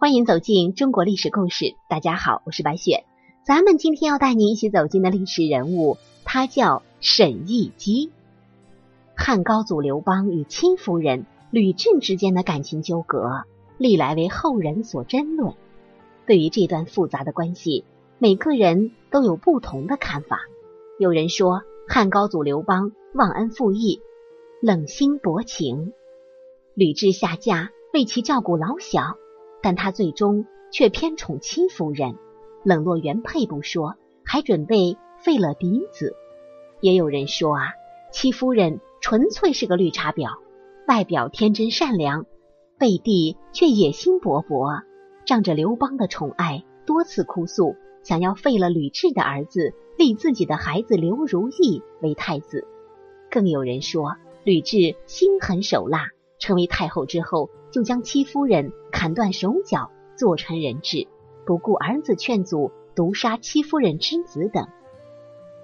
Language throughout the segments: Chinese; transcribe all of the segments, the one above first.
欢迎走进中国历史故事。大家好，我是白雪。咱们今天要带您一起走进的历史人物，他叫沈亦基。汉高祖刘邦与戚夫人吕雉之间的感情纠葛，历来为后人所争论。对于这段复杂的关系，每个人都有不同的看法。有人说，汉高祖刘邦忘恩负义，冷心薄情，吕雉下嫁为其照顾老小。但他最终却偏宠戚夫人，冷落原配不说，还准备废了嫡子。也有人说啊，戚夫人纯粹是个绿茶婊，外表天真善良，背地却野心勃勃，仗着刘邦的宠爱，多次哭诉想要废了吕雉的儿子，立自己的孩子刘如意为太子。更有人说，吕雉心狠手辣。成为太后之后，就将戚夫人砍断手脚，做成人质，不顾儿子劝阻，毒杀戚夫人之子等。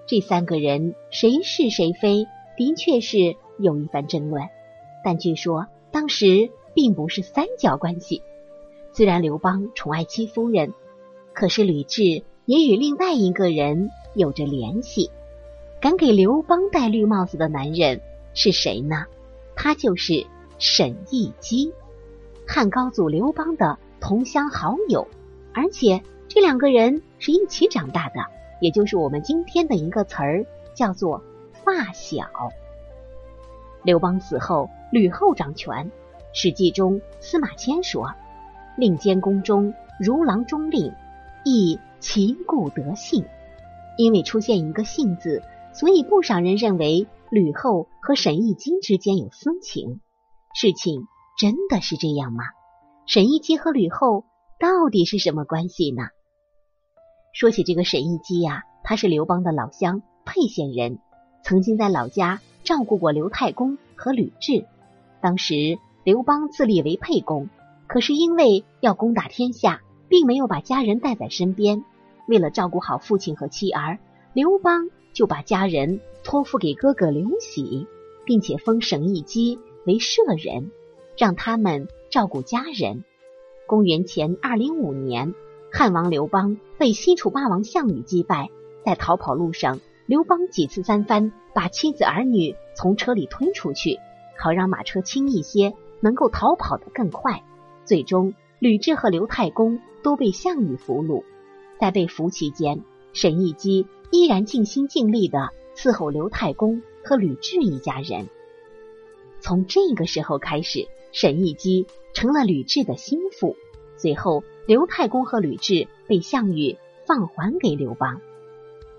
这三个人谁是谁非，的确是有一番争论。但据说当时并不是三角关系。虽然刘邦宠爱戚夫人，可是吕雉也与另外一个人有着联系。敢给刘邦戴绿帽子的男人是谁呢？他就是。沈亦基，汉高祖刘邦的同乡好友，而且这两个人是一起长大的，也就是我们今天的一个词儿，叫做发小。刘邦死后，吕后掌权。史记中司马迁说：“令监宫中如郎中令，亦其故得姓。”因为出现一个“姓”字，所以不少人认为吕后和沈亦基之间有私情。事情真的是这样吗？沈亦基和吕后到底是什么关系呢？说起这个沈亦基呀，他是刘邦的老乡沛县人，曾经在老家照顾过刘太公和吕雉。当时刘邦自立为沛公，可是因为要攻打天下，并没有把家人带在身边。为了照顾好父亲和妻儿，刘邦就把家人托付给哥哥刘喜，并且封沈亦基。为舍人，让他们照顾家人。公元前二零五年，汉王刘邦被西楚霸王项羽击败，在逃跑路上，刘邦几次三番把妻子儿女从车里推出去，好让马车轻一些，能够逃跑得更快。最终，吕雉和刘太公都被项羽俘虏。在被俘期间，沈亦基依然尽心尽力的伺候刘太公和吕雉一家人。从这个时候开始，沈亦基成了吕雉的心腹。随后，刘太公和吕雉被项羽放还给刘邦。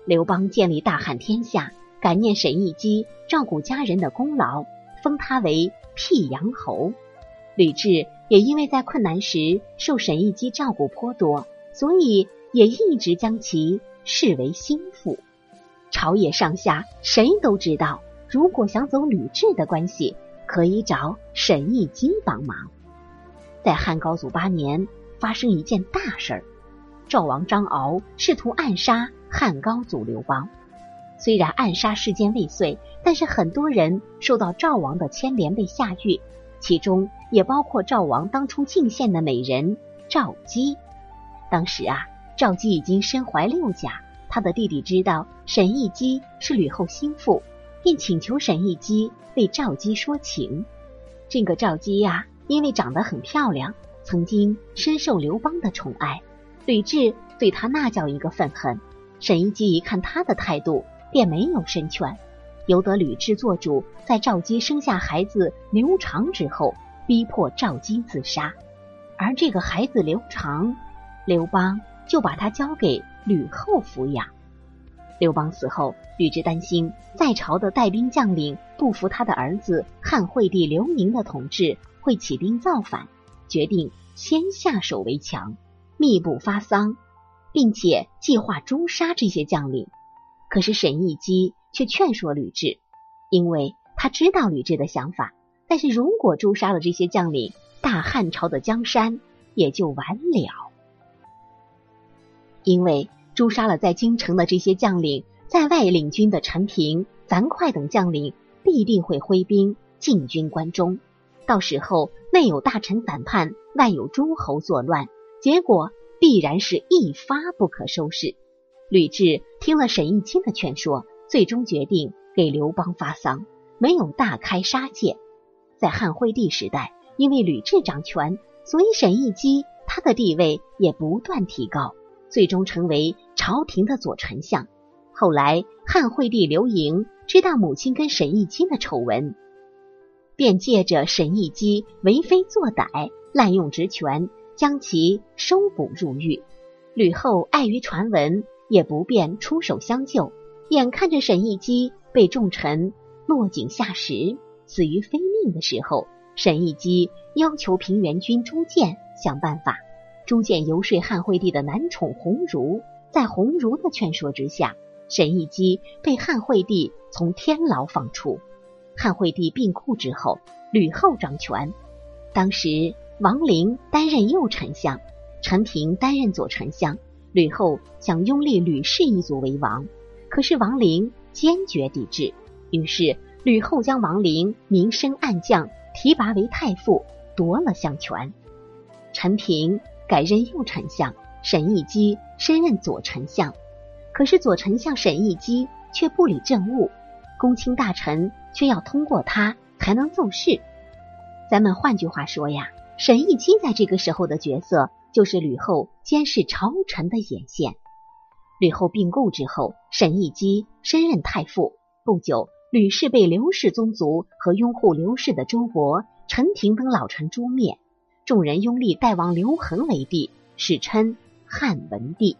刘邦建立大汉天下，感念沈亦基照顾家人的功劳，封他为辟阳侯。吕雉也因为在困难时受沈亦基照顾颇多，所以也一直将其视为心腹。朝野上下谁都知道，如果想走吕雉的关系。可以找沈亦金帮忙。在汉高祖八年，发生一件大事儿，赵王张敖试图暗杀汉高祖刘邦。虽然暗杀事件未遂，但是很多人受到赵王的牵连被下狱，其中也包括赵王当初进献的美人赵姬。当时啊，赵姬已经身怀六甲，他的弟弟知道沈亦基是吕后心腹。便请求沈一基为赵姬说情。这个赵姬呀，因为长得很漂亮，曾经深受刘邦的宠爱。吕雉对他那叫一个愤恨。沈一基一看他的态度，便没有深劝，由得吕雉做主，在赵姬生下孩子刘长之后，逼迫赵姬自杀。而这个孩子刘长，刘邦就把他交给吕后抚养。刘邦死后，吕雉担心在朝的带兵将领不服他的儿子汉惠帝刘盈的统治，会起兵造反，决定先下手为强，密布发丧，并且计划诛杀这些将领。可是沈亦基却劝说吕雉，因为他知道吕雉的想法。但是如果诛杀了这些将领，大汉朝的江山也就完了，因为。诛杀了在京城的这些将领，在外领军的陈平、樊哙等将领必定会挥兵进军关中。到时候内有大臣反叛，外有诸侯作乱，结果必然是一发不可收拾。吕雉听了沈亦清的劝说，最终决定给刘邦发丧，没有大开杀戒。在汉惠帝时代，因为吕雉掌权，所以沈亦基他的地位也不断提高，最终成为朝廷的左丞相。后来汉惠帝刘盈知道母亲跟沈亦卿的丑闻。便借着沈亦基为非作歹、滥用职权，将其收捕入狱。吕后碍于传闻，也不便出手相救。眼看着沈亦基被重臣落井下石、死于非命的时候，沈亦基要求平原君朱建想办法。朱建游说汉惠帝的男宠鸿儒，在鸿儒的劝说之下，沈亦基被汉惠帝从天牢放出。汉惠帝病故之后，吕后掌权。当时王陵担任右丞相，陈平担任左丞相。吕后想拥立吕氏一族为王，可是王陵坚决抵制。于是吕后将王陵明升暗降，提拔为太傅，夺了相权。陈平改任右丞相，沈亦基升任左丞相。可是左丞相沈亦基却不理政务。公卿大臣却要通过他才能奏事。咱们换句话说呀，沈亦基在这个时候的角色就是吕后监视朝臣的眼线。吕后病故之后，沈亦基升任太傅。不久，吕氏被刘氏宗族和拥护刘氏的周勃、陈廷等老臣诛灭。众人拥立代王刘恒为帝，史称汉文帝。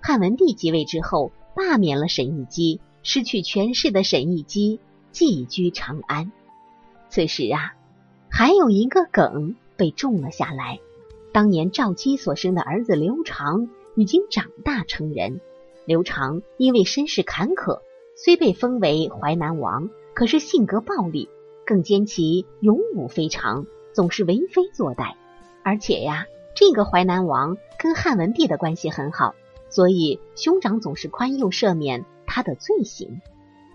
汉文帝即位之后，罢免了沈亦基。失去权势的沈亦基寄居长安。此时啊，还有一个梗被种了下来。当年赵姬所生的儿子刘长已经长大成人。刘长因为身世坎坷，虽被封为淮南王，可是性格暴戾，更兼其勇武非常，总是为非作歹。而且呀，这个淮南王跟汉文帝的关系很好，所以兄长总是宽宥赦免。他的罪行。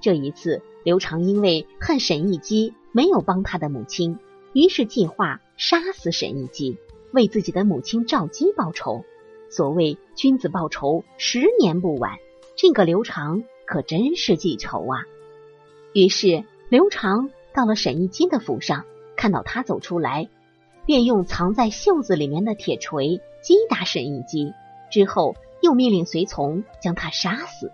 这一次，刘长因为恨沈亦基没有帮他的母亲，于是计划杀死沈亦基，为自己的母亲赵姬报仇。所谓君子报仇，十年不晚。这个刘长可真是记仇啊！于是，刘长到了沈亦基的府上，看到他走出来，便用藏在袖子里面的铁锤击打沈亦基，之后又命令随从将他杀死。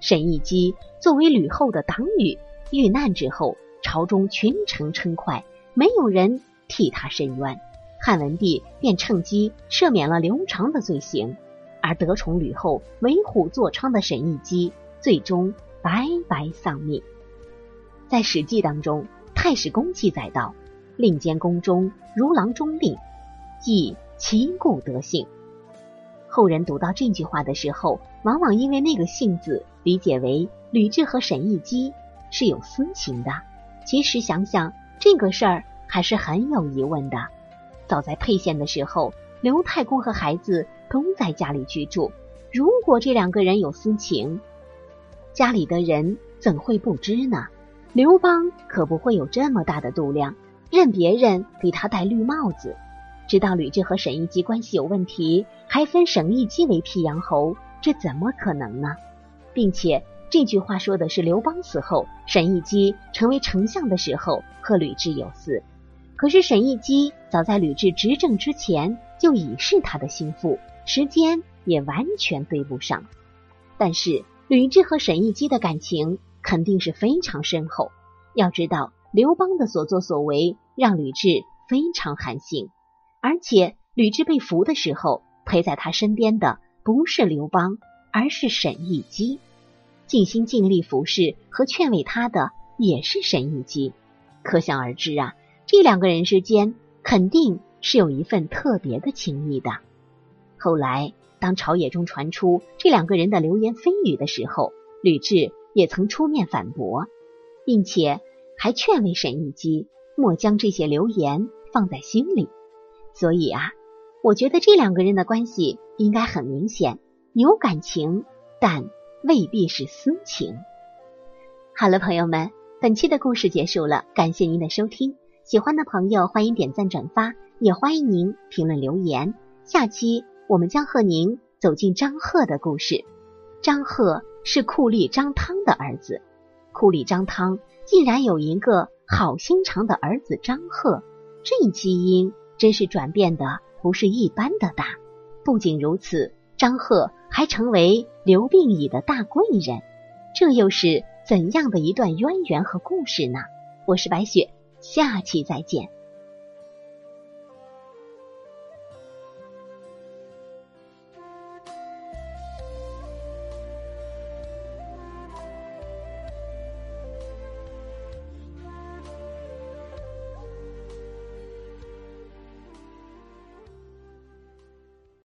沈亦基作为吕后的党羽，遇难之后，朝中群臣称快，没有人替他伸冤。汉文帝便趁机赦免了刘长的罪行，而得宠吕后、为虎作伥的沈亦基，最终白白丧命。在《史记》当中，《太史公》记载道：“令监宫中如郎中令，亦其故德性。”后人读到这句话的时候，往往因为那个“性”字。理解为吕雉和沈亦基是有私情的，其实想想这个事儿还是很有疑问的。早在沛县的时候，刘太公和孩子都在家里居住。如果这两个人有私情，家里的人怎会不知呢？刘邦可不会有这么大的度量，任别人给他戴绿帽子。知道吕雉和沈亦基关系有问题，还封沈亦基为辟阳侯，这怎么可能呢？并且这句话说的是刘邦死后，沈亦基成为丞相的时候和吕雉有私。可是沈亦基早在吕雉执政之前就已是他的心腹，时间也完全对不上。但是吕雉和沈亦基的感情肯定是非常深厚。要知道刘邦的所作所为让吕雉非常寒心，而且吕雉被俘的时候陪在他身边的不是刘邦。而是沈亦基，尽心尽力服侍和劝慰他的也是沈亦基，可想而知啊，这两个人之间肯定是有一份特别的情谊的。后来，当朝野中传出这两个人的流言蜚语的时候，吕雉也曾出面反驳，并且还劝慰沈亦基莫将这些流言放在心里。所以啊，我觉得这两个人的关系应该很明显。有感情，但未必是私情。好了，朋友们，本期的故事结束了，感谢您的收听。喜欢的朋友欢迎点赞转发，也欢迎您评论留言。下期我们将和您走进张贺的故事。张贺是酷吏张汤的儿子，库里张汤竟然有一个好心肠的儿子张贺，这基因真是转变的不是一般的大。不仅如此，张贺还成为刘病已的大贵人，这又是怎样的一段渊源和故事呢？我是白雪，下期再见。